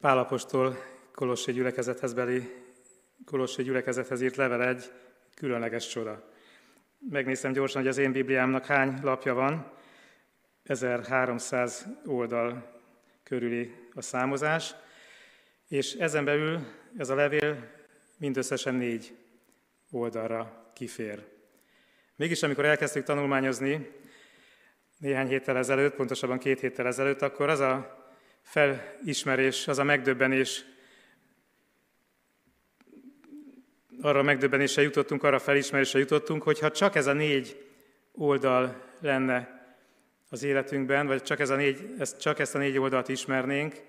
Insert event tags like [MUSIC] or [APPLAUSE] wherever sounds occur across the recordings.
Pálapostól Kolossi gyülekezethez beli, Kolossi gyülekezethez írt level egy különleges csoda. Megnéztem gyorsan, hogy az én Bibliámnak hány lapja van. 1300 oldal körüli a számozás, és ezen belül ez a levél mindösszesen négy oldalra kifér. Mégis, amikor elkezdtük tanulmányozni néhány héttel ezelőtt, pontosabban két héttel ezelőtt, akkor az a felismerés, az a megdöbbenés, arra a megdöbbenésre jutottunk, arra a felismerésre jutottunk, hogy ha csak ez a négy oldal lenne az életünkben, vagy csak, ez a négy, ezt, csak ezt a négy oldalt ismernénk,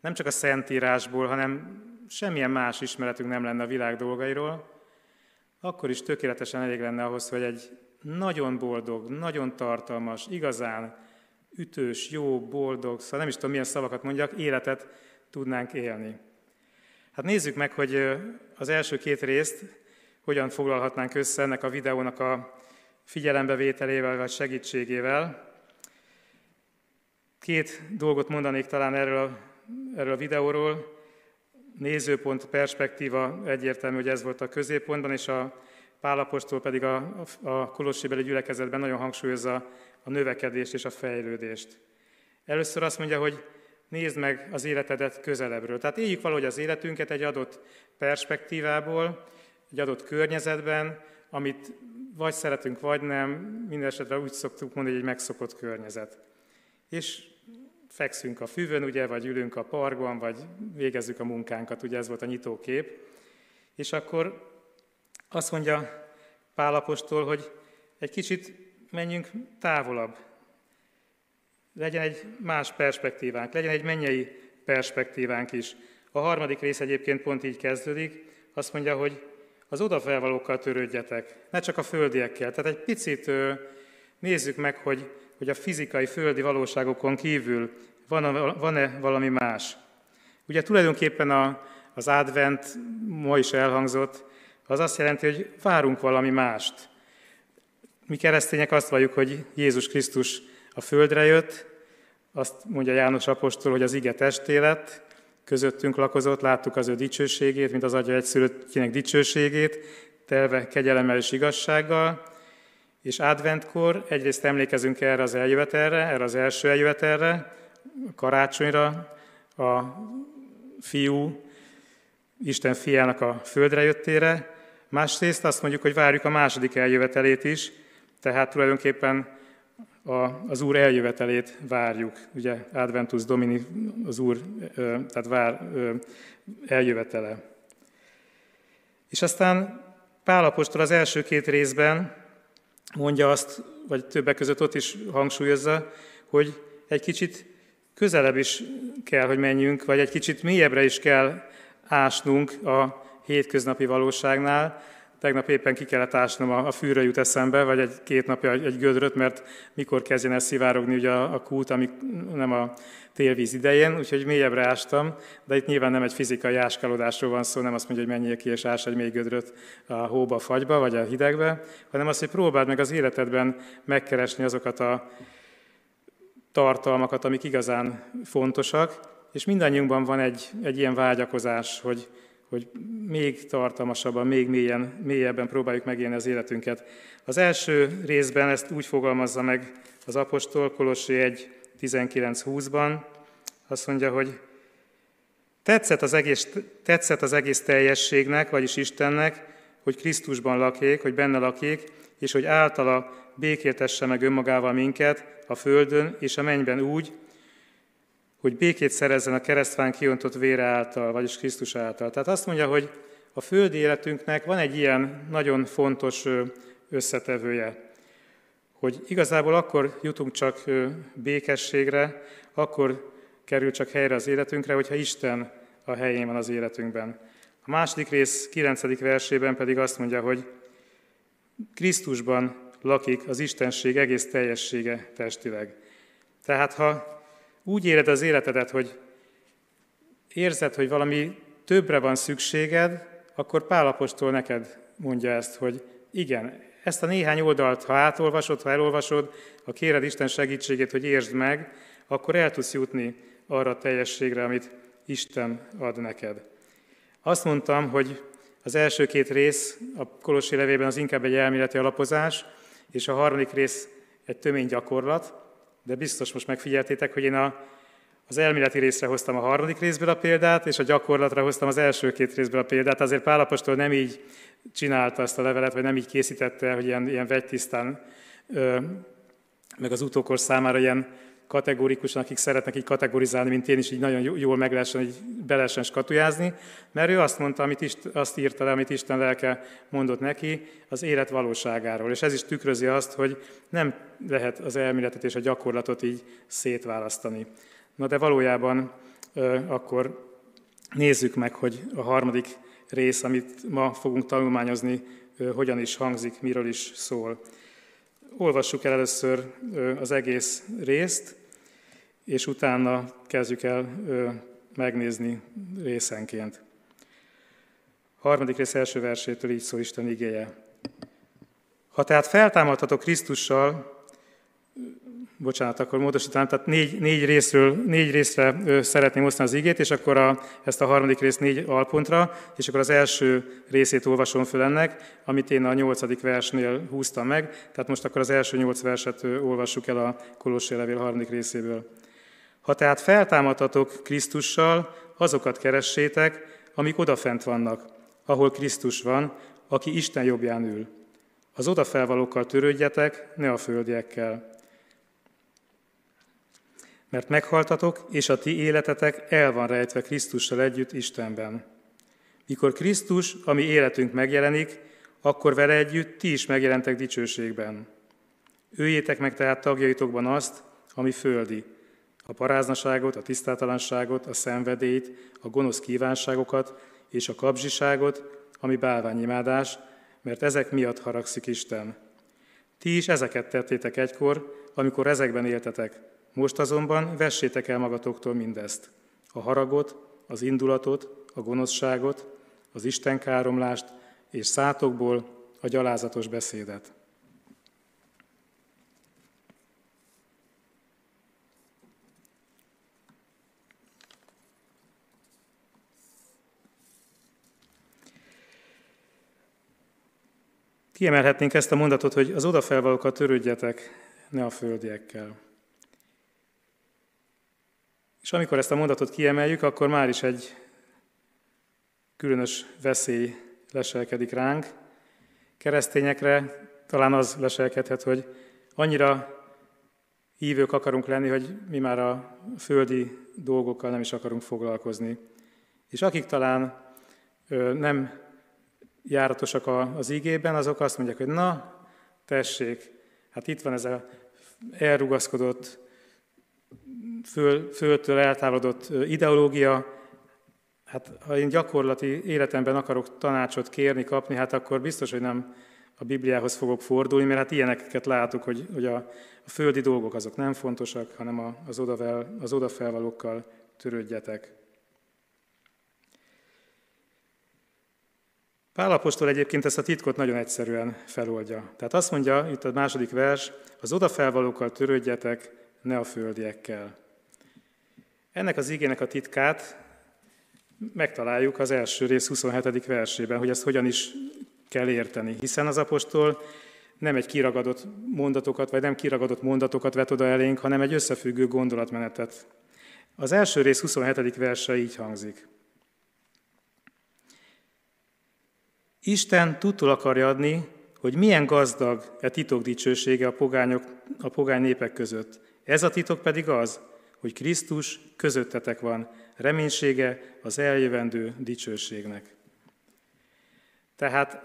nem csak a Szentírásból, hanem semmilyen más ismeretünk nem lenne a világ dolgairól, akkor is tökéletesen elég lenne ahhoz, hogy egy nagyon boldog, nagyon tartalmas, igazán ütős, jó, boldog, szóval nem is tudom milyen szavakat mondjak, életet tudnánk élni. Hát nézzük meg, hogy az első két részt hogyan foglalhatnánk össze ennek a videónak a figyelembevételével vagy segítségével. Két dolgot mondanék talán erről a, erről a videóról. Nézőpont, perspektíva egyértelmű, hogy ez volt a középpontban, és a Pálapostól pedig a, a Kolossébeli gyülekezetben nagyon hangsúlyozza a növekedést és a fejlődést. Először azt mondja, hogy nézd meg az életedet közelebbről. Tehát éljük valahogy az életünket egy adott perspektívából, egy adott környezetben, amit vagy szeretünk, vagy nem, minden esetre úgy szoktuk mondani, hogy egy megszokott környezet. És fekszünk a füvön, ugye, vagy ülünk a parkban, vagy végezzük a munkánkat, ugye ez volt a nyitókép. És akkor azt mondja Pálapostól, hogy egy kicsit menjünk távolabb. Legyen egy más perspektívánk, legyen egy mennyei perspektívánk is. A harmadik rész egyébként pont így kezdődik, azt mondja, hogy az odafelvalókkal törődjetek, ne csak a földiekkel. Tehát egy picit nézzük meg, hogy, hogy a fizikai, földi valóságokon kívül van-e valami más. Ugye tulajdonképpen a, az advent ma is elhangzott, az azt jelenti, hogy várunk valami mást. Mi keresztények azt valljuk, hogy Jézus Krisztus a földre jött, azt mondja János Apostol, hogy az ige testé lett, közöttünk lakozott, láttuk az ő dicsőségét, mint az Atya egyszülöttjének dicsőségét, telve kegyelemmel és igazsággal, és adventkor egyrészt emlékezünk erre az eljövetelre, erre az első eljövetelre, karácsonyra, a fiú, Isten fiának a földre jöttére, másrészt azt mondjuk, hogy várjuk a második eljövetelét is, tehát tulajdonképpen a, az Úr eljövetelét várjuk. Ugye Adventus Domini, az Úr, tehát vár eljövetele. És aztán Pálapostól az első két részben mondja azt, vagy többek között ott is hangsúlyozza, hogy egy kicsit közelebb is kell, hogy menjünk, vagy egy kicsit mélyebbre is kell ásnunk a hétköznapi valóságnál, Tegnap éppen ki kellett ásnom, a, fűre jut eszembe, vagy egy két napja egy, gödröt, mert mikor kezdjen el szivárogni ugye a, kút, ami nem a télvíz idején, úgyhogy mélyebbre ástam, de itt nyilván nem egy fizikai áskálódásról van szó, nem azt mondja, hogy menjél ki és ás egy mély gödröt a hóba, fagyba, vagy a hidegbe, hanem azt, hogy próbáld meg az életedben megkeresni azokat a tartalmakat, amik igazán fontosak, és mindannyiunkban van egy, egy ilyen vágyakozás, hogy, hogy még tartalmasabban, még mélyen, mélyebben próbáljuk megélni az életünket. Az első részben ezt úgy fogalmazza meg az apostol Kolossi 1, 19-20-ban, azt mondja, hogy tetszett az, egész, tetszett az egész teljességnek, vagyis Istennek, hogy Krisztusban lakjék, hogy benne lakjék, és hogy általa békéltesse meg önmagával minket a földön és a mennyben úgy, hogy békét szerezzen a keresztfán kiontott vére által, vagyis Krisztus által. Tehát azt mondja, hogy a földi életünknek van egy ilyen nagyon fontos összetevője, hogy igazából akkor jutunk csak békességre, akkor kerül csak helyre az életünkre, hogyha Isten a helyén van az életünkben. A második rész 9. versében pedig azt mondja, hogy Krisztusban lakik az Istenség egész teljessége testileg. Tehát ha úgy éled az életedet, hogy érzed, hogy valami többre van szükséged, akkor Pálapostól neked mondja ezt, hogy igen, ezt a néhány oldalt, ha átolvasod, ha elolvasod, ha kéred Isten segítségét, hogy értsd meg, akkor el tudsz jutni arra a teljességre, amit Isten ad neked. Azt mondtam, hogy az első két rész a Kolossi levében az inkább egy elméleti alapozás, és a harmadik rész egy tömény gyakorlat, de biztos most megfigyeltétek, hogy én a, az elméleti részre hoztam a harmadik részből a példát, és a gyakorlatra hoztam az első két részből a példát. Azért Pálapostól nem így csinálta ezt a levelet, vagy nem így készítette, hogy ilyen, ilyen vegytisztán, ö, meg az utókor számára ilyen kategórikusan, akik szeretnek így kategorizálni, mint én is, így nagyon jól meg lehessen, így be lehessen skatujázni, mert ő azt mondta, amit Isten, azt írta le, amit Isten lelke mondott neki, az élet valóságáról. És ez is tükrözi azt, hogy nem lehet az elméletet és a gyakorlatot így szétválasztani. Na de valójában akkor nézzük meg, hogy a harmadik rész, amit ma fogunk tanulmányozni, hogyan is hangzik, miről is szól. Olvassuk el először az egész részt, és utána kezdjük el megnézni részenként. Harmadik rész első versétől így szól Isten igéje. Ha tehát feltámadhatok Krisztussal, bocsánat, akkor módosítanám, tehát négy, négy, részről, négy részre szeretném osztani az igét, és akkor a, ezt a harmadik részt négy alpontra, és akkor az első részét olvasom föl ennek, amit én a nyolcadik versnél húztam meg, tehát most akkor az első nyolc verset olvassuk el a Kolossé levél harmadik részéből. Ha tehát feltámadhatok Krisztussal, azokat keressétek, amik odafent vannak, ahol Krisztus van, aki Isten jobbján ül. Az odafelvalókkal törődjetek, ne a földiekkel mert meghaltatok, és a ti életetek el van rejtve Krisztussal együtt Istenben. Mikor Krisztus, ami életünk megjelenik, akkor vele együtt ti is megjelentek dicsőségben. Őjétek meg tehát tagjaitokban azt, ami földi, a paráznaságot, a tisztátalanságot, a szenvedélyt, a gonosz kívánságokat és a kapzsiságot, ami bálványimádás, mert ezek miatt haragszik Isten. Ti is ezeket tettétek egykor, amikor ezekben éltetek, most azonban vessétek el magatoktól mindezt, a haragot, az indulatot, a gonoszságot, az istenkáromlást, és szátokból a gyalázatos beszédet. Kiemelhetnénk ezt a mondatot, hogy az odafelvalókat törődjetek, ne a földiekkel. És amikor ezt a mondatot kiemeljük, akkor már is egy különös veszély leselkedik ránk. Keresztényekre talán az leselkedhet, hogy annyira hívők akarunk lenni, hogy mi már a földi dolgokkal nem is akarunk foglalkozni. És akik talán nem járatosak az ígében, azok azt mondják, hogy na, tessék, hát itt van ez a elrugaszkodott föl, föltől eltávolodott ideológia, hát ha én gyakorlati életemben akarok tanácsot kérni, kapni, hát akkor biztos, hogy nem a Bibliához fogok fordulni, mert hát ilyeneket látok, hogy, hogy a, a földi dolgok azok nem fontosak, hanem a, az, odavel, az odafelvalókkal törődjetek. Pálapostól egyébként ezt a titkot nagyon egyszerűen feloldja. Tehát azt mondja, itt a második vers, az odafelvalókkal törődjetek, ne a földiekkel. Ennek az igének a titkát megtaláljuk az első rész 27. versében, hogy ezt hogyan is kell érteni. Hiszen az apostol nem egy kiragadott mondatokat, vagy nem kiragadott mondatokat vet oda elénk, hanem egy összefüggő gondolatmenetet. Az első rész 27. verse így hangzik. Isten tudtul akarja adni, hogy milyen gazdag e titok dicsősége a, pogányok, a pogány népek között. Ez a titok pedig az, hogy Krisztus közöttetek van, reménysége az eljövendő dicsőségnek. Tehát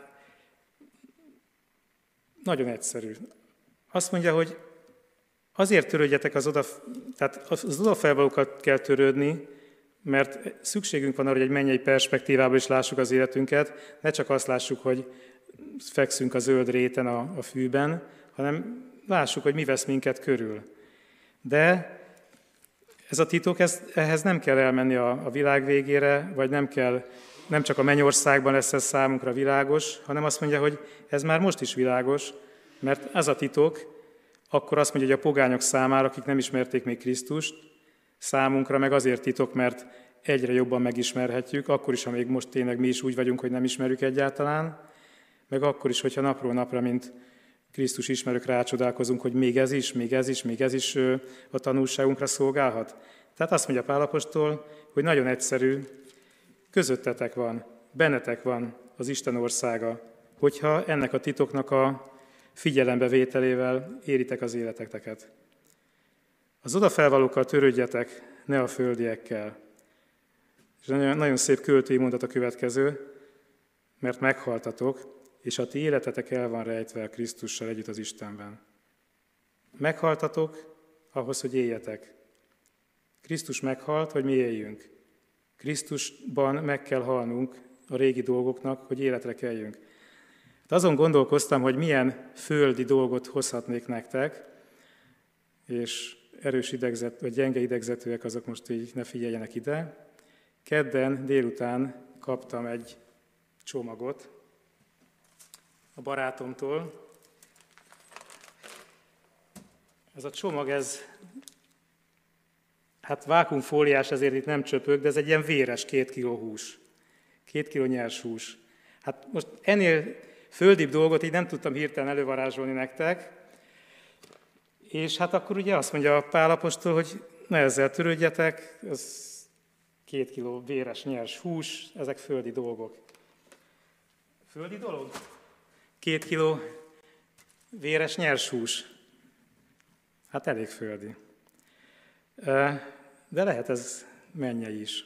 nagyon egyszerű. Azt mondja, hogy azért törődjetek az oda, tehát az odafelvalókat kell törődni, mert szükségünk van arra, hogy egy mennyei perspektívából is lássuk az életünket, ne csak azt lássuk, hogy fekszünk a zöld réten a, a fűben, hanem lássuk, hogy mi vesz minket körül. De ez a titok, ez, ehhez nem kell elmenni a, a világ végére, vagy nem kell, nem csak a mennyországban lesz ez számunkra világos, hanem azt mondja, hogy ez már most is világos, mert ez a titok, akkor azt mondja, hogy a pogányok számára, akik nem ismerték még Krisztust, számunkra meg azért titok, mert egyre jobban megismerhetjük, akkor is, ha még most tényleg mi is úgy vagyunk, hogy nem ismerjük egyáltalán, meg akkor is, hogyha napról napra, mint Krisztus ismerők rácsodálkozunk, hogy még ez is, még ez is, még ez is a tanulságunkra szolgálhat. Tehát azt mondja Pálapostól, hogy nagyon egyszerű, közöttetek van, bennetek van az Isten országa, hogyha ennek a titoknak a figyelembevételével éritek az életeteket. Az odafelvalókkal törődjetek, ne a földiekkel. És nagyon, nagyon szép költői mondat a következő, mert meghaltatok, és a ti életetek el van rejtve a Krisztussal együtt az Istenben. Meghaltatok ahhoz, hogy éljetek. Krisztus meghalt, hogy mi éljünk. Krisztusban meg kell halnunk a régi dolgoknak, hogy életre kelljünk. De azon gondolkoztam, hogy milyen földi dolgot hozhatnék nektek, és erős idegzet, vagy gyenge idegzetőek azok most így ne figyeljenek ide. Kedden délután kaptam egy csomagot a barátomtól. Ez a csomag, ez hát vákumfóliás, ezért itt nem csöpök, de ez egy ilyen véres két kiló hús. Két kiló nyers hús. Hát most ennél földibb dolgot így nem tudtam hirtelen elővarázsolni nektek, és hát akkor ugye azt mondja a pálapostól, hogy ne ezzel törődjetek, ez két kiló véres nyers hús, ezek földi dolgok. Földi dolog? Két kiló véres nyers hús. Hát elég földi. De lehet ez mennyei is.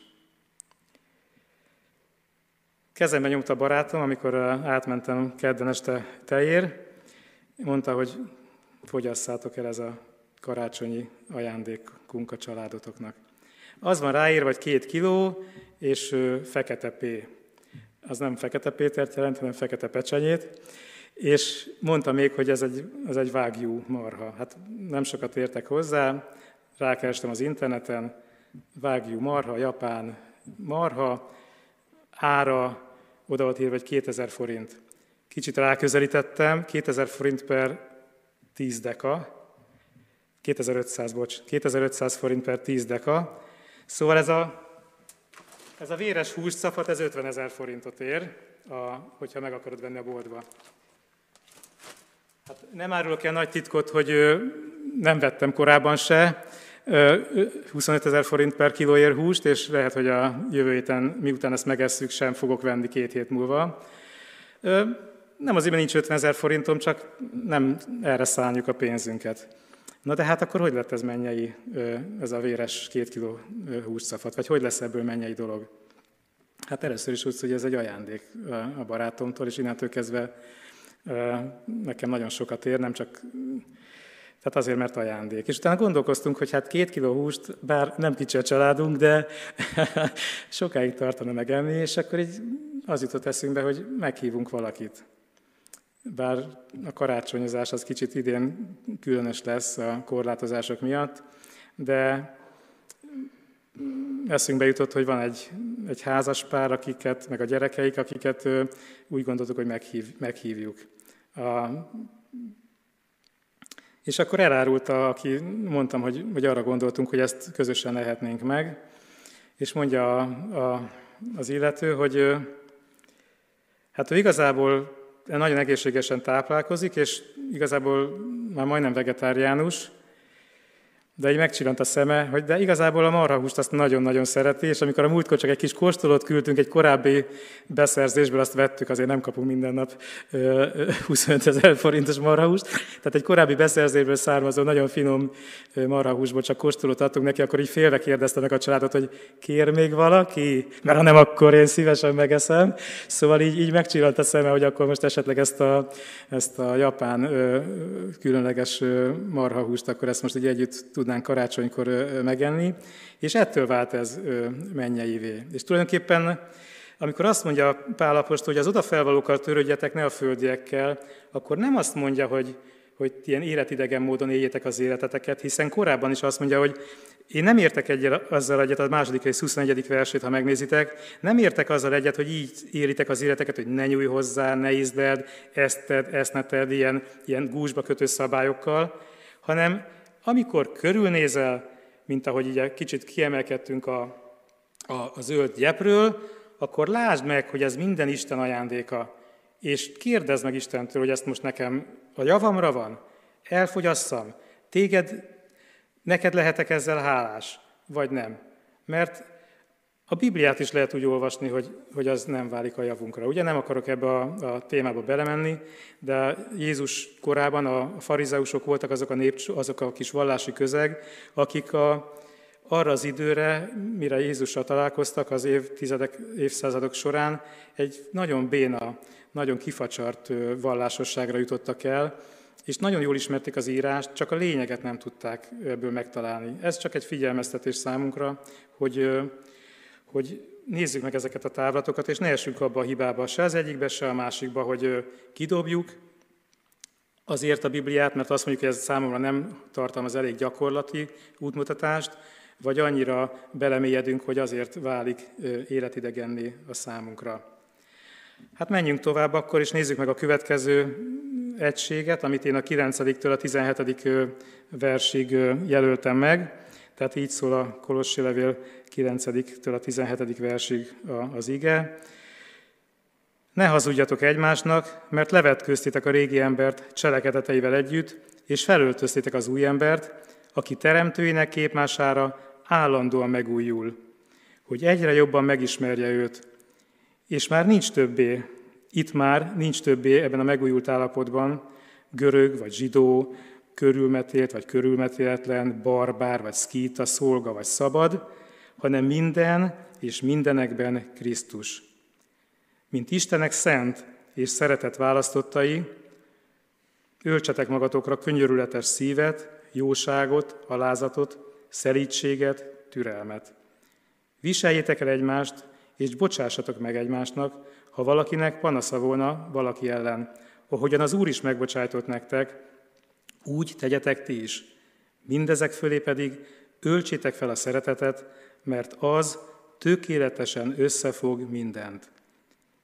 Kezembe nyomta barátom, amikor átmentem kedden este tejér, mondta, hogy fogyasszátok el ez a karácsonyi ajándékunk a családotoknak. Az van ráírva, vagy két kiló, és fekete P. Az nem fekete Pétert jelent, hanem fekete pecsenyét. És mondta még, hogy ez egy, ez egy vágjú marha. Hát nem sokat értek hozzá, rákerestem az interneten, vágjú marha, japán marha, ára oda volt írva, hogy 2000 forint. Kicsit ráközelítettem, 2000 forint per 10 deka, 2500, bocs, 2500 forint per 10 deka. Szóval ez a, ez a véres húscafat, ez 50 ezer forintot ér, a, hogyha meg akarod venni a boltba. Hát nem árulok el nagy titkot, hogy nem vettem korábban se, 25 ezer forint per kilóér húst, és lehet, hogy a jövő héten, miután ezt megesszük, sem fogok venni két hét múlva. Nem azért, mert nincs 50 ezer forintom, csak nem erre szálljuk a pénzünket. Na de hát akkor hogy lett ez mennyei, ez a véres két kiló hússzafat, vagy hogy lesz ebből mennyei dolog? Hát először is úgy, hogy ez egy ajándék a barátomtól, és innentől kezdve nekem nagyon sokat ér, nem csak tehát azért, mert ajándék. És utána gondolkoztunk, hogy hát két kiló húst, bár nem kicsi a családunk, de [LAUGHS] sokáig tartana megenni, és akkor így az jutott eszünkbe, hogy meghívunk valakit. Bár a karácsonyozás az kicsit idén különös lesz a korlátozások miatt, de eszünkbe jutott, hogy van egy, egy házas pár, akiket, meg a gyerekeik, akiket úgy gondoltuk, hogy meghív, meghívjuk. A, és akkor elárulta, aki mondtam, hogy, hogy arra gondoltunk, hogy ezt közösen lehetnénk meg, és mondja a, a, az illető, hogy hát ő igazából nagyon egészségesen táplálkozik, és igazából már majdnem vegetáriánus, de így megcsillant a szeme, hogy de igazából a marhahúst azt nagyon-nagyon szereti, és amikor a múltkor csak egy kis kóstolót küldtünk egy korábbi beszerzésből, azt vettük, azért nem kapunk minden nap 25 ezer forintos marhahúst, tehát egy korábbi beszerzésből származó nagyon finom marhahúsból csak kóstolót adtunk neki, akkor így félve kérdezte meg a családot, hogy kér még valaki? Mert ha nem, akkor én szívesen megeszem. Szóval így, így megcsillant a szeme, hogy akkor most esetleg ezt a, ezt a japán különleges marhahúst, akkor ezt most így együtt tudnánk karácsonykor megenni, és ettől vált ez mennyeivé. És tulajdonképpen, amikor azt mondja Pálapost, hogy az odafelvalókkal törődjetek, ne a földiekkel, akkor nem azt mondja, hogy, hogy ilyen életidegen módon éljétek az életeteket, hiszen korábban is azt mondja, hogy én nem értek egyet azzal egyet, a második rész 21. versét, ha megnézitek, nem értek azzal egyet, hogy így éritek az életeket, hogy ne nyújj hozzá, ne ízdeld, ezt tedd, ezt ne tedd, ilyen, ilyen gúzsba kötő szabályokkal, hanem amikor körülnézel, mint ahogy így kicsit kiemelkedtünk a, a, a zöld gyepről, akkor lásd meg, hogy ez minden Isten ajándéka, és kérdezd meg Istentől, hogy ezt most nekem a javamra van, elfogyasszam, téged, neked lehetek ezzel hálás, vagy nem. Mert a Bibliát is lehet úgy olvasni, hogy, hogy az nem válik a javunkra. Ugye nem akarok ebbe a, a témába belemenni, de Jézus korában a farizeusok voltak azok a, nép, azok a kis vallási közeg, akik a, arra az időre, mire Jézussal találkoztak az évtizedek, évszázadok során, egy nagyon béna, nagyon kifacsart vallásosságra jutottak el, és nagyon jól ismerték az írást, csak a lényeget nem tudták ebből megtalálni. Ez csak egy figyelmeztetés számunkra, hogy, hogy nézzük meg ezeket a távlatokat, és ne essünk abba a hibába, se az egyikbe, se a másikba, hogy kidobjuk azért a Bibliát, mert azt mondjuk, hogy ez számomra nem tartalmaz elég gyakorlati útmutatást, vagy annyira belemélyedünk, hogy azért válik életidegenné a számunkra. Hát menjünk tovább akkor, és nézzük meg a következő egységet, amit én a 9-től a 17. versig jelöltem meg. Tehát így szól a Kolossi levél 9-től a 17. versig az ige. Ne hazudjatok egymásnak, mert levetköztitek a régi embert cselekedeteivel együtt, és felöltöztétek az új embert, aki teremtőinek képmására állandóan megújul, hogy egyre jobban megismerje őt. És már nincs többé, itt már nincs többé ebben a megújult állapotban görög vagy zsidó, körülmetélt vagy körülmetéletlen, barbár vagy szkíta, szolga vagy szabad, hanem minden és mindenekben Krisztus. Mint Istenek szent és szeretett választottai, öltsetek magatokra könyörületes szívet, jóságot, alázatot, szelítséget, türelmet. Viseljétek el egymást, és bocsássatok meg egymásnak, ha valakinek panasza volna valaki ellen, ahogyan az Úr is megbocsájtott nektek, úgy tegyetek ti is. Mindezek fölé pedig öltsétek fel a szeretetet, mert az tökéletesen összefog mindent.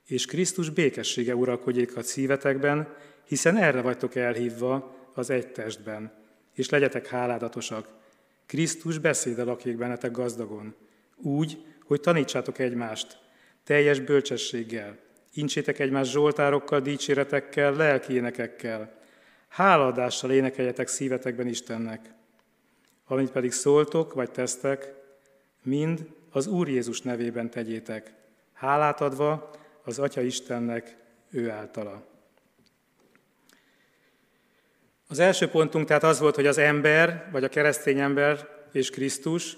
És Krisztus békessége uralkodjék a szívetekben, hiszen erre vagytok elhívva az egy testben. És legyetek háládatosak. Krisztus beszéde lakjék bennetek gazdagon, úgy, hogy tanítsátok egymást, teljes bölcsességgel, incsétek egymást zsoltárokkal, dicséretekkel, lelki énekekkel, Hálaadással énekeljetek szívetekben Istennek. Amit pedig szóltok, vagy tesztek, mind az Úr Jézus nevében tegyétek, hálát adva az Atya Istennek ő általa. Az első pontunk tehát az volt, hogy az ember, vagy a keresztény ember és Krisztus.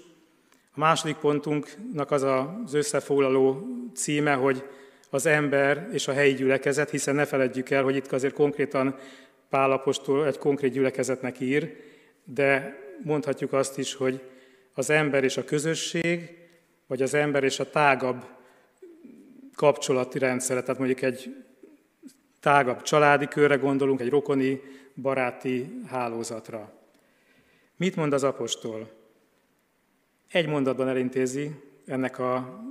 A második pontunknak az az összefoglaló címe, hogy az ember és a helyi gyülekezet, hiszen ne feledjük el, hogy itt azért konkrétan Pálapostól egy konkrét gyülekezetnek ír, de mondhatjuk azt is, hogy az ember és a közösség, vagy az ember és a tágabb kapcsolati rendszere, tehát mondjuk egy tágabb családi körre gondolunk, egy rokoni, baráti hálózatra. Mit mond az apostol? Egy mondatban elintézi ennek a,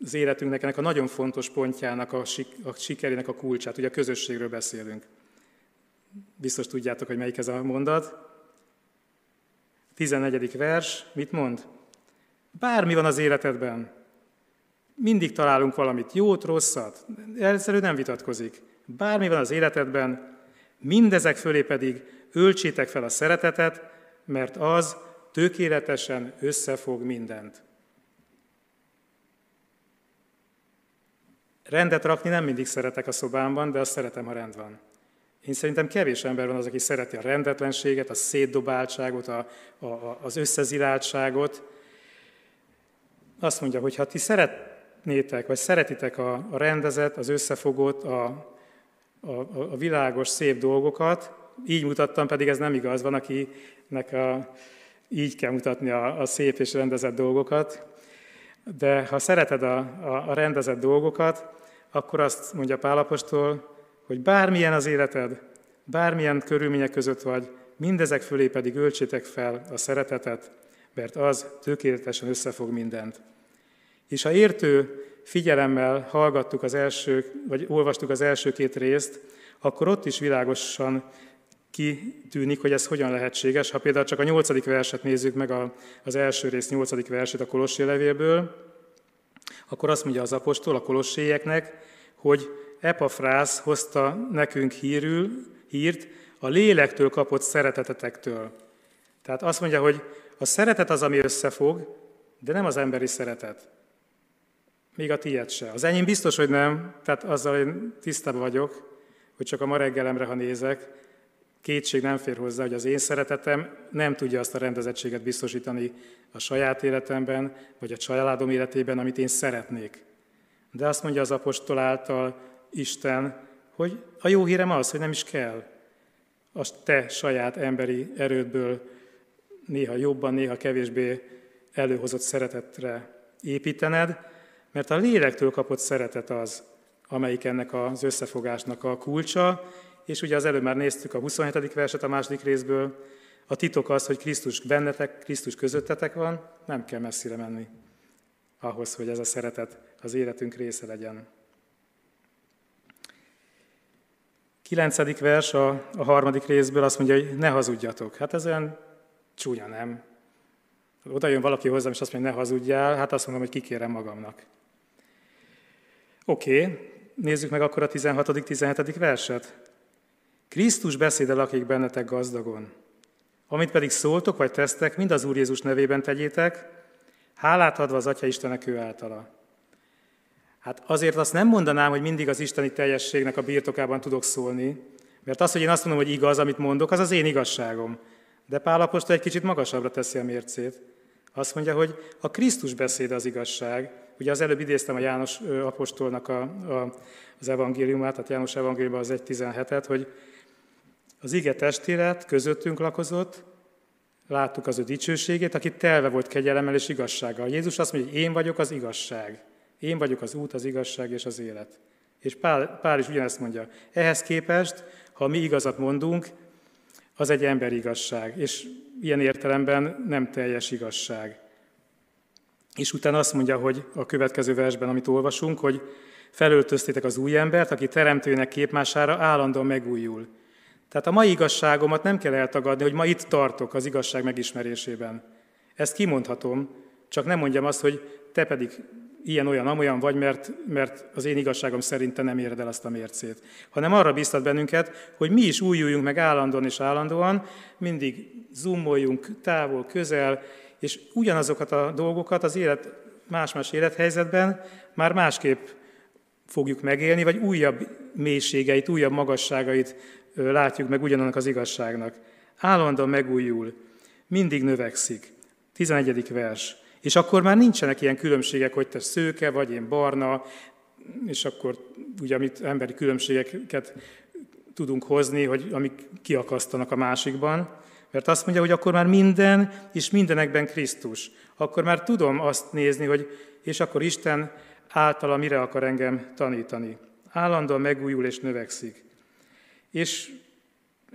az életünknek, ennek a nagyon fontos pontjának, a, sik, a sikerének a kulcsát. Ugye a közösségről beszélünk. Biztos tudjátok, hogy melyik ez a mondat. 14. vers, mit mond? Bármi van az életedben, mindig találunk valamit, jót, rosszat, egyszerűen nem vitatkozik. Bármi van az életedben, mindezek fölé pedig öltsétek fel a szeretetet, mert az tökéletesen összefog mindent. Rendet rakni nem mindig szeretek a szobámban, de azt szeretem, ha rend van. Én szerintem kevés ember van az, aki szereti a rendetlenséget, a szétdobáltságot, a, a, az összeziláltságot. Azt mondja, hogy ha ti szeretnétek, vagy szeretitek a, a rendezet, az összefogott, a, a, a világos, szép dolgokat, így mutattam, pedig ez nem igaz. Van, akinek a, így kell mutatni a, a szép és rendezett dolgokat. De ha szereted a, a, a rendezett dolgokat, akkor azt mondja Pálapostól, hogy bármilyen az életed, bármilyen körülmények között vagy, mindezek fölé pedig öltsétek fel a szeretetet, mert az tökéletesen összefog mindent. És ha értő figyelemmel hallgattuk az első, vagy olvastuk az első két részt, akkor ott is világosan kitűnik, hogy ez hogyan lehetséges. Ha például csak a nyolcadik verset nézzük meg, az első rész nyolcadik verset a Kolossi levélből, akkor azt mondja az apostol a kolosséjeknek, hogy Epafrász hozta nekünk hírül, hírt a lélektől kapott szeretetetektől. Tehát azt mondja, hogy a szeretet az, ami összefog, de nem az emberi szeretet. Még a tiéd se. Az enyém biztos, hogy nem, tehát azzal én tisztában vagyok, hogy csak a ma reggelemre, ha nézek, kétség nem fér hozzá, hogy az én szeretetem nem tudja azt a rendezettséget biztosítani a saját életemben, vagy a családom életében, amit én szeretnék. De azt mondja az apostol által Isten, hogy a jó hírem az, hogy nem is kell a te saját emberi erődből néha jobban, néha kevésbé előhozott szeretetre építened, mert a lélektől kapott szeretet az, amelyik ennek az összefogásnak a kulcsa, és ugye az előbb már néztük a 27. verset a második részből, a titok az, hogy Krisztus bennetek, Krisztus közöttetek van, nem kell messzire menni ahhoz, hogy ez a szeretet az életünk része legyen. Kilencedik vers a, a harmadik részből azt mondja, hogy ne hazudjatok. Hát ez olyan csúnya, nem? Oda jön valaki hozzám, és azt mondja, ne hazudjál, hát azt mondom, hogy kikérem magamnak. Oké, okay, nézzük meg akkor a 16.-17. verset. Krisztus beszéde lakik bennetek gazdagon. Amit pedig szóltok vagy tesztek, mind az Úr Jézus nevében tegyétek, hálát adva az Atya Istenek ő általa. Hát azért azt nem mondanám, hogy mindig az isteni teljességnek a birtokában tudok szólni, mert az, hogy én azt mondom, hogy igaz, amit mondok, az az én igazságom. De Pál Apostol egy kicsit magasabbra teszi a mércét. Azt mondja, hogy a Krisztus beszéde az igazság. Ugye az előbb idéztem a János apostolnak a, a, az evangéliumát, tehát János evangéliumban az 1.17-et, hogy az ige testélet közöttünk lakozott, láttuk az ő dicsőségét, aki telve volt kegyelemmel és igazsággal. Jézus azt mondja, hogy én vagyok az igazság. Én vagyok az út, az igazság és az élet. És Pál, Pál is ugyanezt mondja. Ehhez képest, ha mi igazat mondunk, az egy emberi igazság, és ilyen értelemben nem teljes igazság. És utána azt mondja, hogy a következő versben, amit olvasunk, hogy felöltöztétek az új embert, aki teremtőnek képmására állandóan megújul. Tehát a mai igazságomat nem kell eltagadni, hogy ma itt tartok az igazság megismerésében. Ezt kimondhatom, csak nem mondjam azt, hogy te pedig ilyen-olyan, amolyan vagy, mert, mert az én igazságom szerint te nem éred el azt a mércét. Hanem arra biztat bennünket, hogy mi is újuljunk meg állandóan és állandóan, mindig zoomoljunk távol, közel, és ugyanazokat a dolgokat az élet, más-más élethelyzetben már másképp fogjuk megélni, vagy újabb mélységeit, újabb magasságait látjuk meg ugyanannak az igazságnak. Állandóan megújul, mindig növekszik. 11. vers. És akkor már nincsenek ilyen különbségek, hogy te szőke vagy, én barna, és akkor ugye amit emberi különbségeket tudunk hozni, hogy amik kiakasztanak a másikban, mert azt mondja, hogy akkor már minden és mindenekben Krisztus. Akkor már tudom azt nézni, hogy és akkor Isten általa mire akar engem tanítani. Állandóan megújul és növekszik. És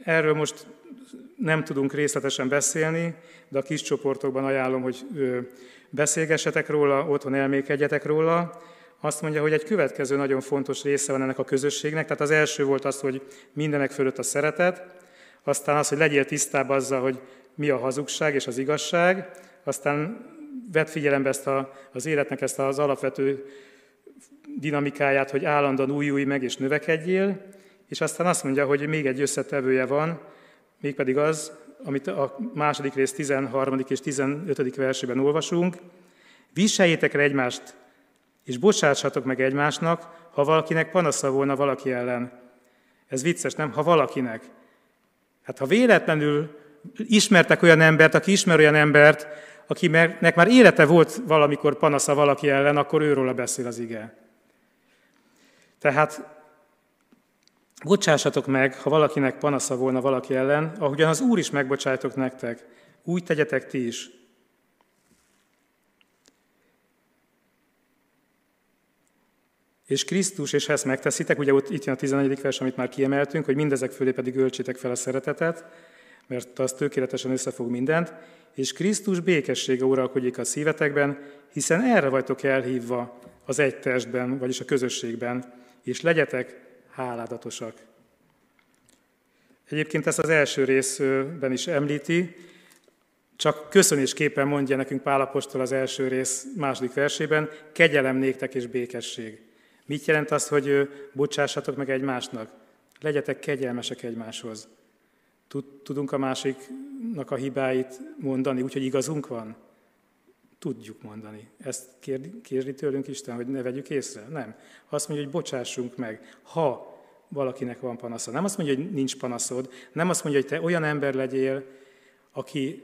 erről most nem tudunk részletesen beszélni, de a kis csoportokban ajánlom, hogy beszélgessetek róla, otthon elmékedjetek róla. Azt mondja, hogy egy következő nagyon fontos része van ennek a közösségnek. Tehát az első volt az, hogy mindenek fölött a szeretet, aztán az, hogy legyél tisztában azzal, hogy mi a hazugság és az igazság, aztán vedd figyelembe ezt a, az életnek ezt az alapvető dinamikáját, hogy állandóan újulj meg és növekedjél, és aztán azt mondja, hogy még egy összetevője van, mégpedig az, amit a második rész 13. és 15. versében olvasunk, viseljétek el egymást, és bocsássatok meg egymásnak, ha valakinek panasza volna valaki ellen. Ez vicces, nem? Ha valakinek. Hát ha véletlenül ismertek olyan embert, aki ismer olyan embert, akinek már élete volt valamikor panasza valaki ellen, akkor őről beszél az ige. Tehát Bocsássatok meg, ha valakinek panasza volna valaki ellen, ahogyan az Úr is megbocsájtok nektek, úgy tegyetek ti is. És Krisztus, és ezt megteszitek, ugye ott itt jön a 14. vers, amit már kiemeltünk, hogy mindezek fölé pedig öltsétek fel a szeretetet, mert az tökéletesen összefog mindent, és Krisztus békessége uralkodik a szívetekben, hiszen erre vagytok elhívva az egy testben, vagyis a közösségben, és legyetek háládatosak. Egyébként ezt az első részben is említi, Csak köszönésképpen mondja nekünk Pálapostól az első rész második versében, kegyelem néktek és békesség. Mit jelent az, hogy bocsássatok meg egymásnak? Legyetek kegyelmesek egymáshoz. Tudunk a másiknak a hibáit mondani, úgyhogy igazunk van? Tudjuk mondani. Ezt kérdi tőlünk Isten, hogy ne vegyük észre? Nem. Azt mondja, hogy bocsássunk meg, ha valakinek van panasza. Nem azt mondja, hogy nincs panaszod, nem azt mondja, hogy te olyan ember legyél, aki,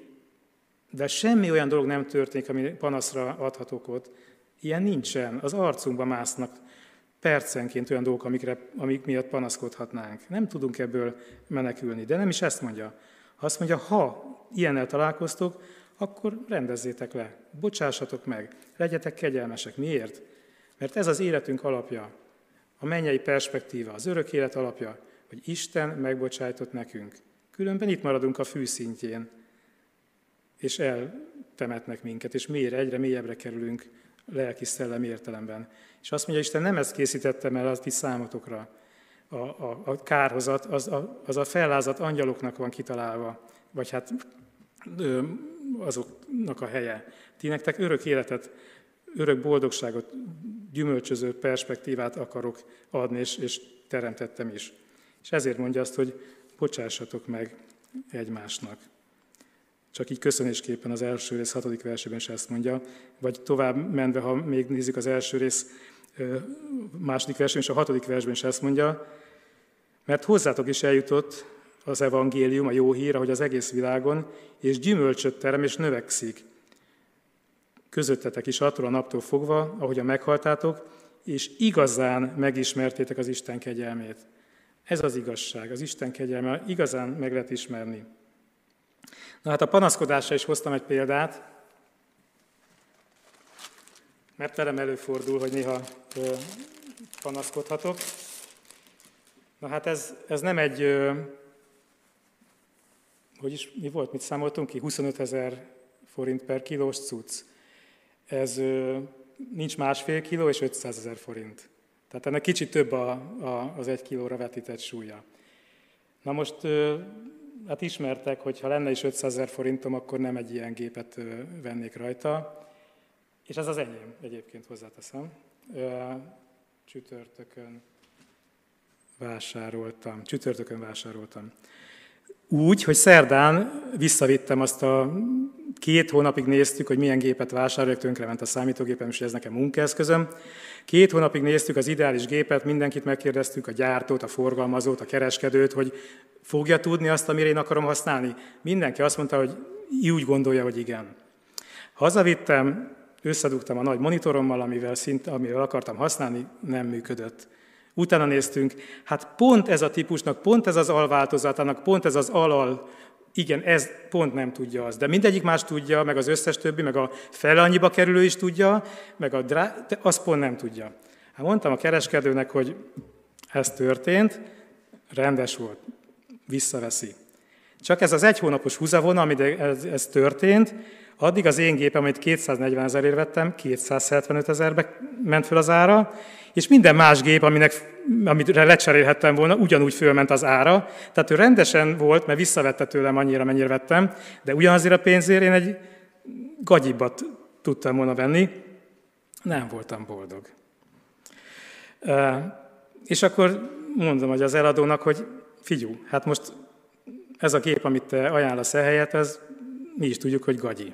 de semmi olyan dolog nem történik, ami panaszra adhat okot. Ilyen nincsen. Az arcunkba másznak percenként olyan dolgok, amikre, amik miatt panaszkodhatnánk. Nem tudunk ebből menekülni, de nem is ezt mondja. Azt mondja, ha ilyennel találkoztok, akkor rendezzétek le, bocsássatok meg, legyetek kegyelmesek. Miért? Mert ez az életünk alapja, a mennyei perspektíva, az örök élet alapja, hogy Isten megbocsájtott nekünk. Különben itt maradunk a fűszintjén, és eltemetnek minket, és mélyre, egyre mélyebbre kerülünk lelki-szellemi értelemben. És azt mondja, Isten nem ezt készítettem el a ti számotokra. A, a, a kárhozat, az a, az a fellázadt angyaloknak van kitalálva, vagy hát azoknak a helye. Ti nektek örök életet, örök boldogságot, gyümölcsöző perspektívát akarok adni, és, és teremtettem is. És ezért mondja azt, hogy bocsássatok meg egymásnak. Csak így köszönésképpen az első rész hatodik versében is ezt mondja, vagy tovább menve, ha még nézzük az első rész második versben és a hatodik versben is ezt mondja, mert hozzátok is eljutott az evangélium, a jó hír, hogy az egész világon, és gyümölcsöt terem és növekszik. Közöttetek is attól a naptól fogva, a meghaltátok, és igazán megismertétek az Isten kegyelmét. Ez az igazság, az Isten kegyelme igazán meg lehet ismerni. Na hát a panaszkodásra is hoztam egy példát, mert velem előfordul, hogy néha panaszkodhatok. Na hát ez, ez nem egy, hogy is, mi volt, mit számoltunk ki? 25 ezer forint per kilós cucc. Ez nincs másfél kiló és 500 ezer forint. Tehát ennek kicsit több a, a, az egy kilóra vetített súlya. Na most hát ismertek, hogy ha lenne is 500 ezer forintom, akkor nem egy ilyen gépet vennék rajta. És ez az enyém, egyébként hozzáteszem. Csütörtökön vásároltam. Csütörtökön vásároltam. Úgy, hogy szerdán visszavittem azt a két hónapig néztük, hogy milyen gépet vásároljak, tönkrement a számítógépem, és ez nekem munkaeszközöm. Két hónapig néztük az ideális gépet, mindenkit megkérdeztük, a gyártót, a forgalmazót, a kereskedőt, hogy fogja tudni azt, amire én akarom használni. Mindenki azt mondta, hogy úgy gondolja, hogy igen. Hazavittem, összedugtam a nagy monitorommal, amivel, szint, amivel akartam használni, nem működött. Utána néztünk, hát pont ez a típusnak, pont ez az alváltozatának, pont ez az alal, igen, ez pont nem tudja az. De mindegyik más tudja, meg az összes többi, meg a fele annyiba kerülő is tudja, meg a drá... de azt pont nem tudja. Hát mondtam a kereskedőnek, hogy ez történt, rendes volt, visszaveszi. Csak ez az egy hónapos húzavona, amit ez, ez történt, addig az én gépem, amit 240 ezerért vettem, 275 ezerbe ment fel az ára, és minden más gép, aminek, amire lecserélhettem volna, ugyanúgy fölment az ára. Tehát ő rendesen volt, mert visszavette tőlem annyira, mennyire vettem, de ugyanazért a pénzért én egy gagyibbat tudtam volna venni. Nem voltam boldog. És akkor mondom hogy az eladónak, hogy figyú, hát most ez a gép, amit te ajánlasz ehelyett, ez mi is tudjuk, hogy gagyi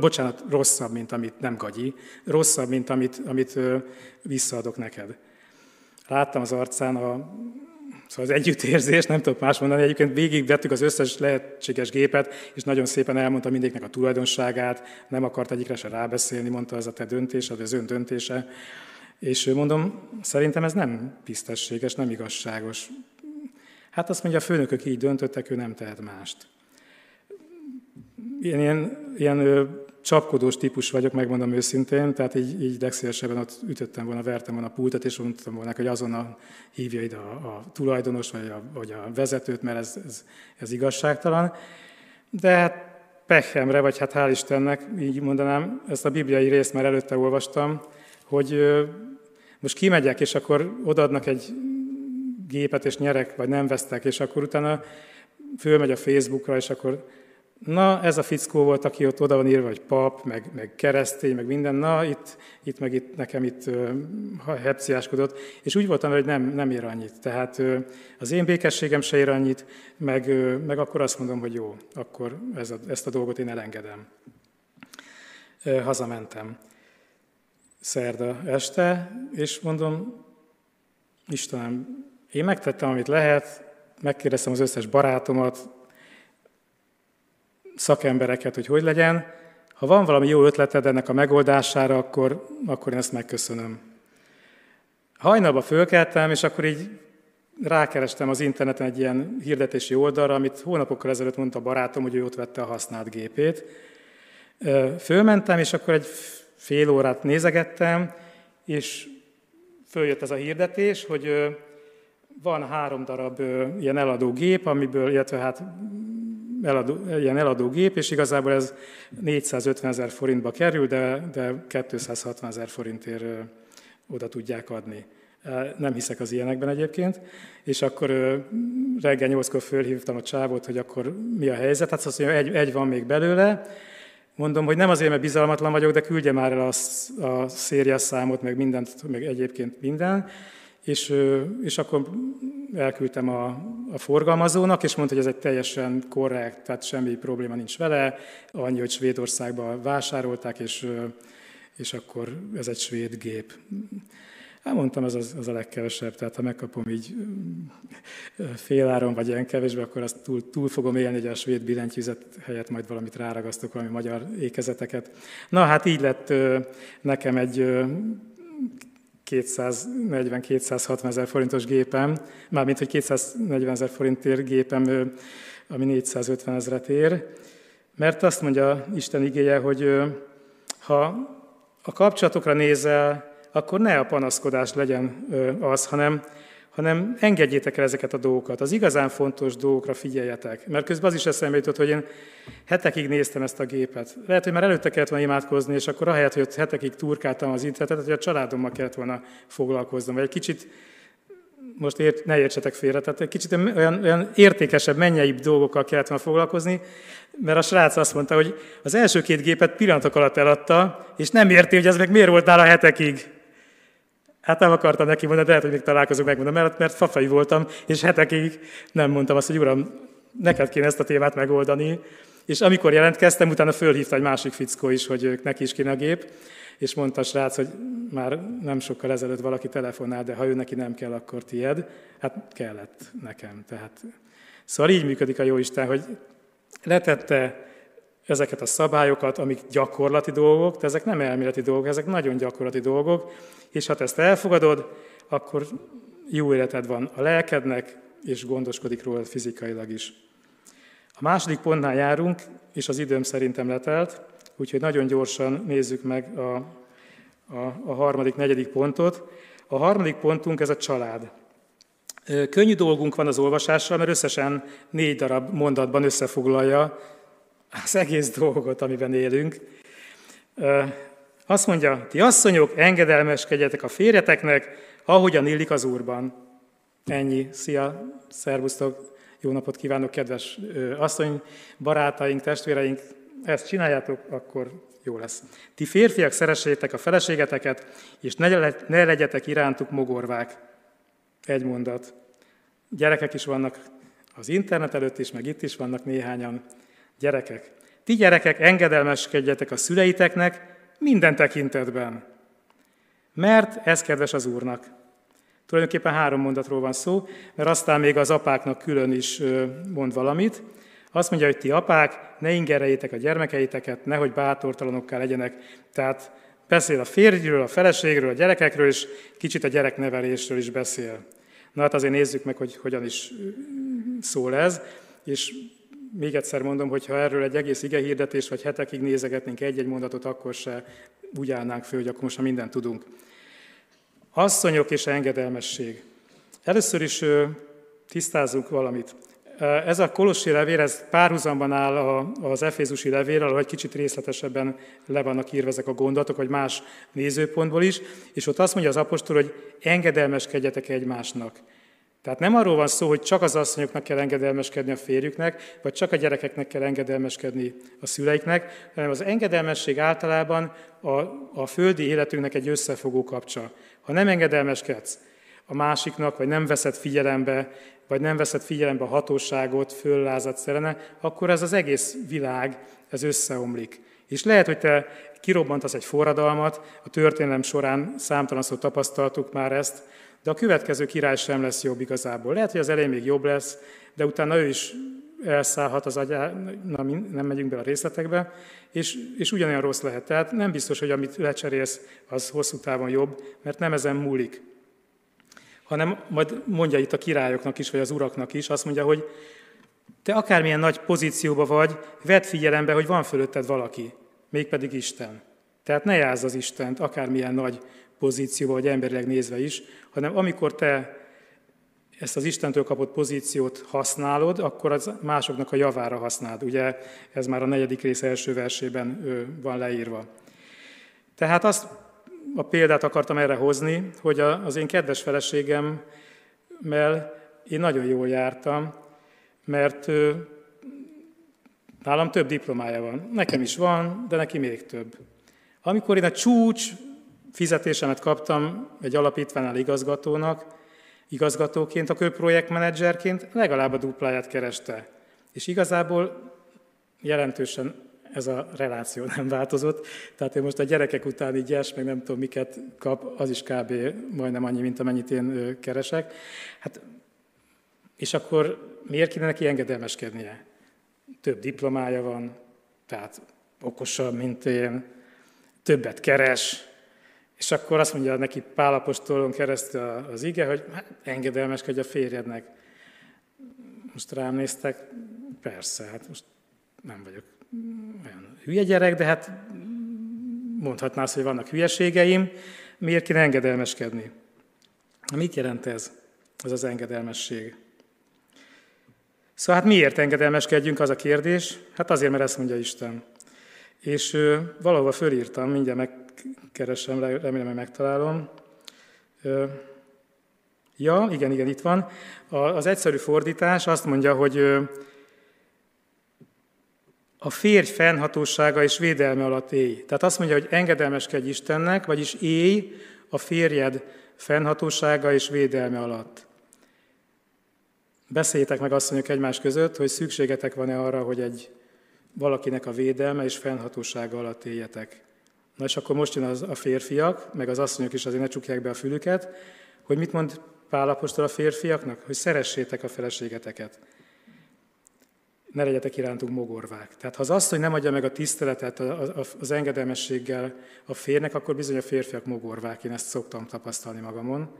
bocsánat, rosszabb, mint amit nem gagyi, rosszabb, mint amit, amit visszaadok neked. Láttam az arcán a, szóval az együttérzés, nem tudok más mondani, egyébként végigvettük az összes lehetséges gépet, és nagyon szépen elmondta mindegyiknek a tulajdonságát, nem akart egyikre se rábeszélni, mondta, ez a te döntésed, az ön döntése. És mondom, szerintem ez nem tisztességes, nem igazságos. Hát azt mondja, a főnökök így döntöttek, ő nem tehet mást én ilyen, ilyen csapkodós típus vagyok, megmondom őszintén, tehát így, így legszélesebben ott ütöttem volna, vertem volna a pultot, és mondtam volna, hogy azonnal hívja ide a, a tulajdonos, vagy a, vagy a vezetőt, mert ez, ez, ez igazságtalan. De hát pehemre, vagy hát hál' Istennek, így mondanám, ezt a bibliai részt már előtte olvastam, hogy most kimegyek, és akkor odaadnak egy gépet, és nyerek, vagy nem vesztek, és akkor utána fölmegy a Facebookra, és akkor Na, ez a fickó volt, aki ott oda van írva, hogy pap, meg, meg keresztény, meg minden. Na, itt, itt meg itt, nekem itt hepciáskodott. És úgy voltam, hogy nem, nem ér annyit. Tehát az én békességem se ér annyit, meg, meg akkor azt mondom, hogy jó, akkor ez a, ezt a dolgot én elengedem. Hazamentem szerda este, és mondom, Istenem, én megtettem, amit lehet, megkérdeztem az összes barátomat, szakembereket, hogy hogy legyen. Ha van valami jó ötleted ennek a megoldására, akkor, akkor én ezt megköszönöm. Hajnalba fölkeltem, és akkor így rákerestem az interneten egy ilyen hirdetési oldalra, amit hónapokkal ezelőtt mondta a barátom, hogy ő ott vette a használt gépét. Fölmentem, és akkor egy fél órát nézegettem, és följött ez a hirdetés, hogy van három darab ilyen eladó gép, amiből, illetve hát eladó, ilyen eladó gép, és igazából ez 450 ezer forintba kerül, de, de 260 ezer forintért oda tudják adni. Nem hiszek az ilyenekben egyébként. És akkor reggel nyolckor fölhívtam a csávót, hogy akkor mi a helyzet. Hát azt mondja, egy, egy van még belőle. Mondom, hogy nem azért, mert bizalmatlan vagyok, de küldje már el a, a szériás számot, meg mindent, meg egyébként minden. És, és akkor elküldtem a, a forgalmazónak, és mondta, hogy ez egy teljesen korrekt, tehát semmi probléma nincs vele, annyi, hogy Svédországban vásárolták, és, és akkor ez egy svéd gép. Hát mondtam, ez az, az a legkevesebb, tehát ha megkapom így féláron, vagy ilyen kevésbé, akkor azt túl, túl fogom élni, hogy a svéd billentyűzet helyett majd valamit ráragasztok, valami magyar ékezeteket. Na hát így lett nekem egy 240-260 ezer forintos gépem, mármint, hogy 240 ezer forintért gépem, ami 450 ezeret ér, mert azt mondja Isten igéje, hogy ha a kapcsolatokra nézel, akkor ne a panaszkodás legyen az, hanem hanem engedjétek el ezeket a dolgokat. Az igazán fontos dolgokra figyeljetek. Mert közben az is eszembe jutott, hogy én hetekig néztem ezt a gépet. Lehet, hogy már előtte kellett volna imádkozni, és akkor ahelyett, hogy ott hetekig turkáltam az internetet, hogy a családommal kellett volna foglalkoznom. Vagy egy kicsit, most ért, ne értsetek félre, tehát egy kicsit olyan, olyan értékesebb, mennyeibb dolgokkal kellett volna foglalkozni, mert a srác azt mondta, hogy az első két gépet pillanatok alatt eladta, és nem érti, hogy ez meg miért volt nála hetekig. Hát nem akartam neki mondani, de lehet, hogy még találkozunk, megmondom, mert, mert fafai voltam, és hetekig nem mondtam azt, hogy uram, neked kéne ezt a témát megoldani. És amikor jelentkeztem, utána fölhívta egy másik fickó is, hogy ők neki is kéne a gép, és mondta a srác, hogy már nem sokkal ezelőtt valaki telefonál, de ha ő neki nem kell, akkor tied. Hát kellett nekem. Tehát. Szóval így működik a Jóisten, hogy letette ezeket a szabályokat, amik gyakorlati dolgok, de ezek nem elméleti dolgok, ezek nagyon gyakorlati dolgok, és ha ezt elfogadod, akkor jó életed van a lelkednek, és gondoskodik róla fizikailag is. A második pontnál járunk, és az időm szerintem letelt, úgyhogy nagyon gyorsan nézzük meg a, a, a harmadik, negyedik pontot. A harmadik pontunk ez a család. Könnyű dolgunk van az olvasással, mert összesen négy darab mondatban összefoglalja az egész dolgot, amiben élünk. Azt mondja, ti asszonyok, engedelmeskedjetek a férjeteknek, ahogyan illik az Úrban. Ennyi. Szia, szervusztok, jó napot kívánok, kedves asszony, barátaink, testvéreink. Ezt csináljátok, akkor jó lesz. Ti férfiak, szeressétek a feleségeteket, és ne legyetek irántuk mogorvák. Egy mondat. Gyerekek is vannak az internet előtt is, meg itt is vannak néhányan. Gyerekek, ti gyerekek engedelmeskedjetek a szüleiteknek minden tekintetben, mert ez kedves az Úrnak. Tulajdonképpen három mondatról van szó, mert aztán még az apáknak külön is mond valamit. Azt mondja, hogy ti apák, ne ingerejétek a gyermekeiteket, nehogy bátortalanokká legyenek. Tehát beszél a férjről, a feleségről, a gyerekekről, és kicsit a gyereknevelésről is beszél. Na hát azért nézzük meg, hogy hogyan is szól ez, és még egyszer mondom, hogy ha erről egy egész ige hirdetés, vagy hetekig nézegetnénk egy-egy mondatot, akkor se úgy állnánk föl, hogy akkor most már mindent tudunk. Asszonyok és engedelmesség. Először is tisztázunk valamit. Ez a kolossi levél, ez párhuzamban áll az efézusi levélrel, ahogy kicsit részletesebben le vannak írva ezek a gondolatok, vagy más nézőpontból is, és ott azt mondja az apostol, hogy engedelmeskedjetek egymásnak. Tehát nem arról van szó, hogy csak az asszonyoknak kell engedelmeskedni a férjüknek, vagy csak a gyerekeknek kell engedelmeskedni a szüleiknek, hanem az engedelmesség általában a, a földi életünknek egy összefogó kapcsa. Ha nem engedelmeskedsz a másiknak, vagy nem veszed figyelembe, vagy nem veszed figyelembe a hatóságot, föllázat szerene, akkor ez az egész világ, ez összeomlik. És lehet, hogy te kirobbantasz egy forradalmat, a történelem során számtalanszor tapasztaltuk már ezt, de a következő király sem lesz jobb igazából. Lehet, hogy az elején még jobb lesz, de utána ő is elszállhat az agyá, na, nem megyünk be a részletekbe, és, és ugyanolyan rossz lehet. Tehát nem biztos, hogy amit lecserélsz, az hosszú távon jobb, mert nem ezen múlik. Hanem majd mondja itt a királyoknak is, vagy az uraknak is, azt mondja, hogy te akármilyen nagy pozícióba vagy, vedd figyelembe, hogy van fölötted valaki, mégpedig Isten. Tehát ne jázz az Istent, akármilyen nagy pozícióba, vagy emberileg nézve is, hanem amikor te ezt az Istentől kapott pozíciót használod, akkor az másoknak a javára használod. Ugye ez már a negyedik rész első versében van leírva. Tehát azt a példát akartam erre hozni, hogy az én kedves feleségemmel én nagyon jól jártam, mert nálam több diplomája van. Nekem is van, de neki még több. Amikor én a csúcs fizetésemet kaptam egy alapítványnál igazgatónak, igazgatóként, akkor projektmenedzserként legalább a dupláját kereste. És igazából jelentősen ez a reláció [LAUGHS] nem változott. Tehát én most a gyerekek után így gyers, meg nem tudom miket kap, az is kb. majdnem annyi, mint amennyit én keresek. Hát, és akkor miért kéne neki engedelmeskednie? Több diplomája van, tehát okosabb, mint én, többet keres, és akkor azt mondja neki Pálapostolon keresztül az ige, hogy hát, engedelmeskedj a férjednek. Most rám néztek, persze, hát most nem vagyok olyan hülye gyerek, de hát mondhatná hogy vannak hülyeségeim, miért kéne engedelmeskedni? Mit jelent ez, ez az engedelmesség? Szóval hát miért engedelmeskedjünk, az a kérdés? Hát azért, mert ezt mondja Isten. És valahol fölírtam, mindjárt megkeresem, remélem, hogy megtalálom. Ja, igen, igen, itt van. Az egyszerű fordítás azt mondja, hogy a férj fennhatósága és védelme alatt élj. Tehát azt mondja, hogy engedelmeskedj Istennek, vagyis élj a férjed fennhatósága és védelme alatt. Beszéljétek meg mondjuk egymás között, hogy szükségetek van-e arra, hogy egy valakinek a védelme és fennhatósága alatt éljetek. Na és akkor most jön az, a férfiak, meg az asszonyok is azért ne csukják be a fülüket, hogy mit mond Pálapostól a férfiaknak? Hogy szeressétek a feleségeteket. Ne legyetek irántunk mogorvák. Tehát ha az asszony nem adja meg a tiszteletet az engedelmességgel a férnek, akkor bizony a férfiak mogorvák. Én ezt szoktam tapasztalni magamon.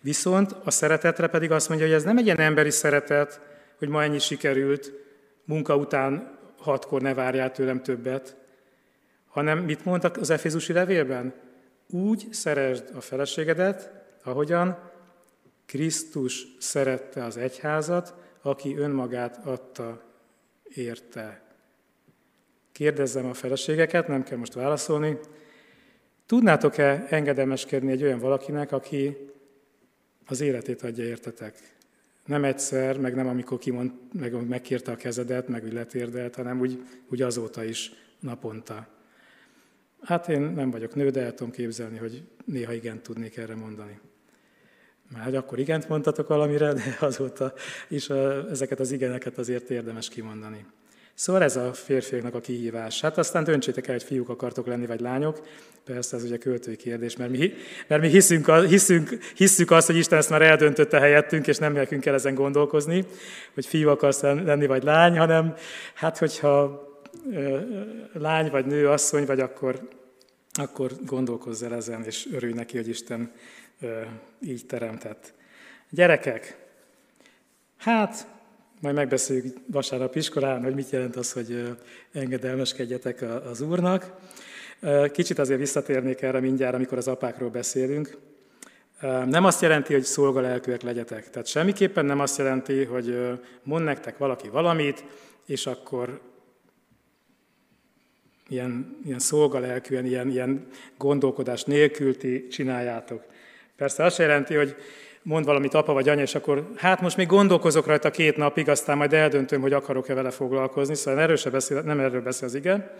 Viszont a szeretetre pedig azt mondja, hogy ez nem egy ilyen emberi szeretet, hogy ma ennyi sikerült, munka után hatkor ne várjál tőlem többet, hanem mit mondtak az Efézusi levélben? Úgy szeresd a feleségedet, ahogyan Krisztus szerette az egyházat, aki önmagát adta érte. Kérdezzem a feleségeket, nem kell most válaszolni. Tudnátok-e engedelmeskedni egy olyan valakinek, aki az életét adja értetek? Nem egyszer, meg nem amikor kimond, meg megkérte a kezedet, meg úgy letérdelt, hanem úgy, úgy azóta is naponta. Hát én nem vagyok nő, de el tudom képzelni, hogy néha igen tudnék erre mondani. Már akkor igent mondtatok valamire, de azóta is ezeket az igeneket azért érdemes kimondani. Szóval ez a férfiaknak a kihívás. Hát aztán döntsétek el, hogy fiúk akartok lenni, vagy lányok. Persze ez ugye költői kérdés, mert mi, mert mi hiszünk, hiszünk, hiszük azt, hogy Isten ezt már eldöntötte helyettünk, és nem nekünk kell ezen gondolkozni, hogy fiú akarsz lenni, vagy lány, hanem hát hogyha lány, vagy nő, asszony, vagy akkor, akkor gondolkozz el ezen, és örülj neki, hogy Isten így teremtett. Gyerekek, hát majd megbeszéljük vasárnap iskolán, hogy mit jelent az, hogy engedelmeskedjetek az Úrnak. Kicsit azért visszatérnék erre mindjárt, amikor az apákról beszélünk. Nem azt jelenti, hogy szolgalelkűek legyetek. Tehát semmiképpen nem azt jelenti, hogy mond nektek valaki valamit, és akkor ilyen, ilyen szolgalelkűen, ilyen, ilyen gondolkodás nélkül ti csináljátok. Persze azt jelenti, hogy mond valamit apa vagy anya, és akkor hát most még gondolkozok rajta két napig, aztán majd eldöntöm, hogy akarok-e vele foglalkozni. Szóval se beszél, nem erről beszél az igen.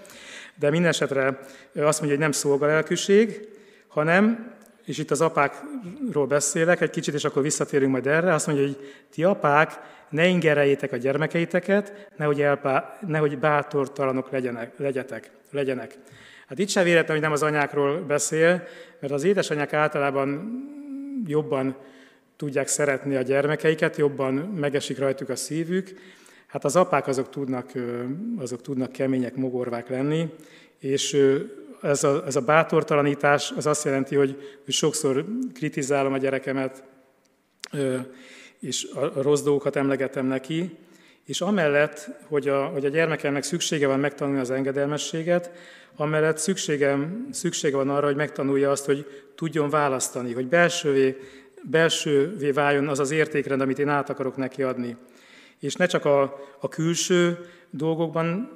De minden esetre azt mondja, hogy nem szolgalelkűség, hanem, és itt az apákról beszélek egy kicsit, és akkor visszatérünk majd erre, azt mondja, hogy ti apák, ne ingereljétek a gyermekeiteket, nehogy, elpá, nehogy bátortalanok legyenek, legyetek, legyenek. Hát itt sem véletlen, hogy nem az anyákról beszél, mert az édesanyák általában jobban tudják szeretni a gyermekeiket, jobban megesik rajtuk a szívük. Hát az apák azok tudnak, azok tudnak kemények, mogorvák lenni, és ez a, ez a bátortalanítás az azt jelenti, hogy, hogy sokszor kritizálom a gyerekemet, és a rossz dolgokat emlegetem neki, és amellett, hogy a, hogy a gyermekemnek szüksége van megtanulni az engedelmességet, amellett szükségem, szüksége van arra, hogy megtanulja azt, hogy tudjon választani, hogy belsővé, belsővé váljon az az értékrend, amit én át akarok neki adni. És ne csak a, a külső dolgokban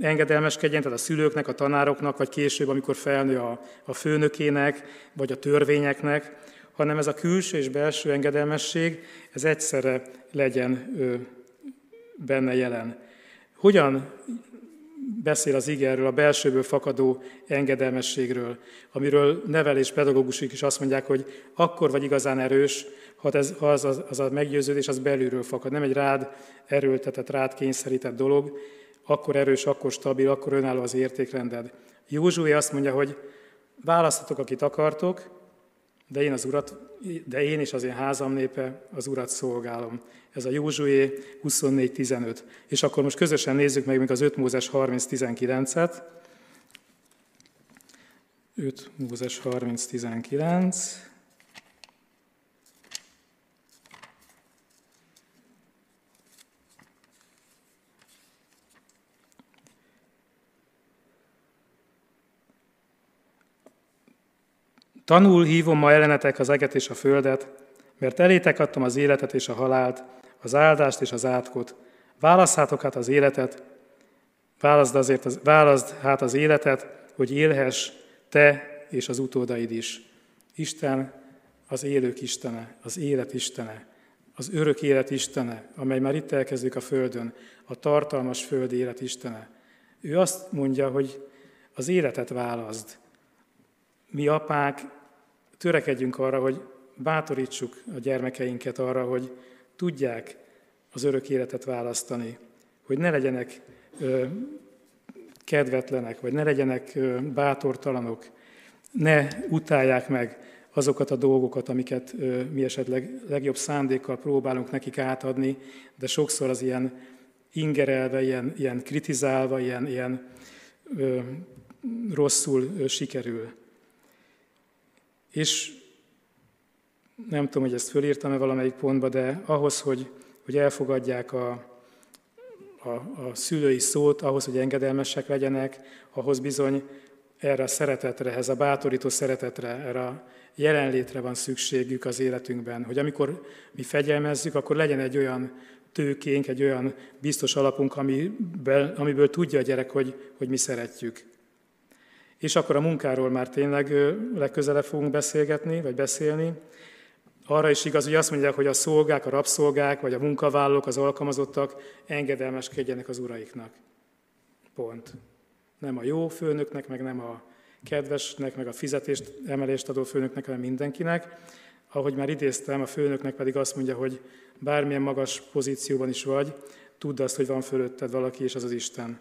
engedelmeskedjen, tehát a szülőknek, a tanároknak, vagy később, amikor felnő a, a főnökének, vagy a törvényeknek, hanem ez a külső és belső engedelmesség, ez egyszerre legyen ő, benne jelen. Hogyan beszél az ige erről a belsőből fakadó engedelmességről, amiről nevelés pedagógusok is azt mondják, hogy akkor vagy igazán erős, ha, ez, ha az, az, az a meggyőződés az belülről fakad, nem egy rád erőltetett, rád kényszerített dolog, akkor erős, akkor stabil, akkor önálló az értékrended. Józsué azt mondja, hogy választatok, akit akartok, de én, az urat, de én és az én házam népe az urat szolgálom. Ez a Józsué 24.15. És akkor most közösen nézzük meg még az 5 Mózes 30.19-et. 5 Mózes 30.19. Tanul hívom ma ellenetek az eget és a földet, mert elétek adtam az életet és a halált, az áldást és az átkot. Választhátok hát az életet, válaszd, azért az, válaszd hát az életet, hogy élhess te és az utódaid is. Isten az élők Istene, az élet Istene, az örök élet Istene, amely már itt elkezdődik a Földön, a tartalmas földi élet Istene. Ő azt mondja, hogy az életet válaszd. Mi apák törekedjünk arra, hogy bátorítsuk a gyermekeinket arra, hogy tudják az örök életet választani, hogy ne legyenek ö, kedvetlenek, vagy ne legyenek ö, bátortalanok, ne utálják meg azokat a dolgokat, amiket ö, mi esetleg legjobb szándékkal próbálunk nekik átadni, de sokszor az ilyen ingerelve, ilyen, ilyen kritizálva, ilyen, ilyen ö, rosszul ö, sikerül. És nem tudom, hogy ezt fölírtam-e valamelyik pontba, de ahhoz, hogy, hogy elfogadják a, a, a szülői szót, ahhoz, hogy engedelmesek legyenek, ahhoz bizony erre a szeretetre, ez a bátorító szeretetre, erre a jelenlétre van szükségük az életünkben, hogy amikor mi fegyelmezzük, akkor legyen egy olyan tőkénk, egy olyan biztos alapunk, amiből, amiből tudja a gyerek, hogy, hogy mi szeretjük. És akkor a munkáról már tényleg legközelebb fogunk beszélgetni, vagy beszélni. Arra is igaz, hogy azt mondják, hogy a szolgák, a rabszolgák, vagy a munkavállalók, az alkalmazottak engedelmeskedjenek az uraiknak. Pont. Nem a jó főnöknek, meg nem a kedvesnek, meg a fizetést, emelést adó főnöknek, hanem mindenkinek. Ahogy már idéztem, a főnöknek pedig azt mondja, hogy bármilyen magas pozícióban is vagy, tudd azt, hogy van fölötted valaki, és az az Isten.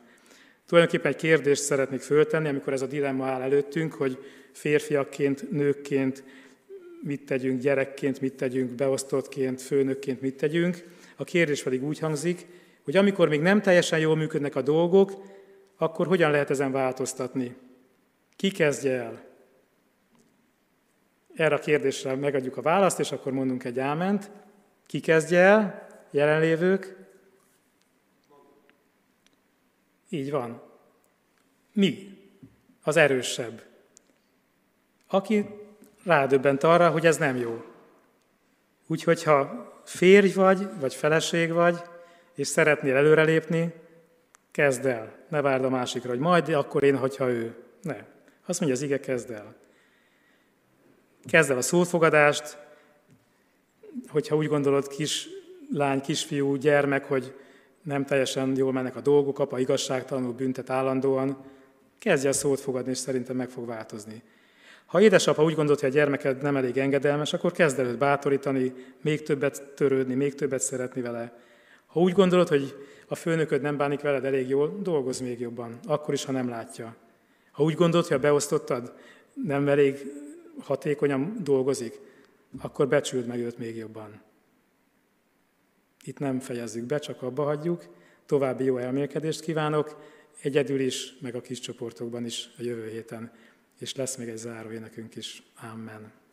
Tulajdonképpen egy kérdést szeretnék föltenni, amikor ez a dilemma áll előttünk, hogy férfiakként, nőkként mit tegyünk, gyerekként mit tegyünk, beosztottként, főnökként mit tegyünk. A kérdés pedig úgy hangzik, hogy amikor még nem teljesen jól működnek a dolgok, akkor hogyan lehet ezen változtatni? Ki kezdje el? Erre a kérdésre megadjuk a választ, és akkor mondunk egy áment. Ki kezdje el? Jelenlévők? Így van. Mi? Az erősebb. Aki rádöbbent arra, hogy ez nem jó. Úgyhogy ha férj vagy, vagy feleség vagy, és szeretnél előrelépni, kezd el. Ne várd a másikra, hogy majd akkor én, hogyha ő. Ne. Azt mondja az ige, kezd el. Kezd el a szófogadást, hogyha úgy gondolod, kis lány, kisfiú, gyermek, hogy nem teljesen jól mennek a dolgok, apa igazságtalanul büntet állandóan, kezdje a szót fogadni, és szerintem meg fog változni. Ha édesapa úgy gondolt, hogy a gyermeked nem elég engedelmes, akkor kezd előtt bátorítani, még többet törődni, még többet szeretni vele. Ha úgy gondolod, hogy a főnököd nem bánik veled elég jól, dolgozz még jobban, akkor is, ha nem látja. Ha úgy gondolod, hogy a beosztottad nem elég hatékonyan dolgozik, akkor becsüld meg őt még jobban. Itt nem fejezzük be, csak abba hagyjuk. További jó elmélkedést kívánok, egyedül is, meg a kis csoportokban is a jövő héten. És lesz még egy záró énekünk is. Amen.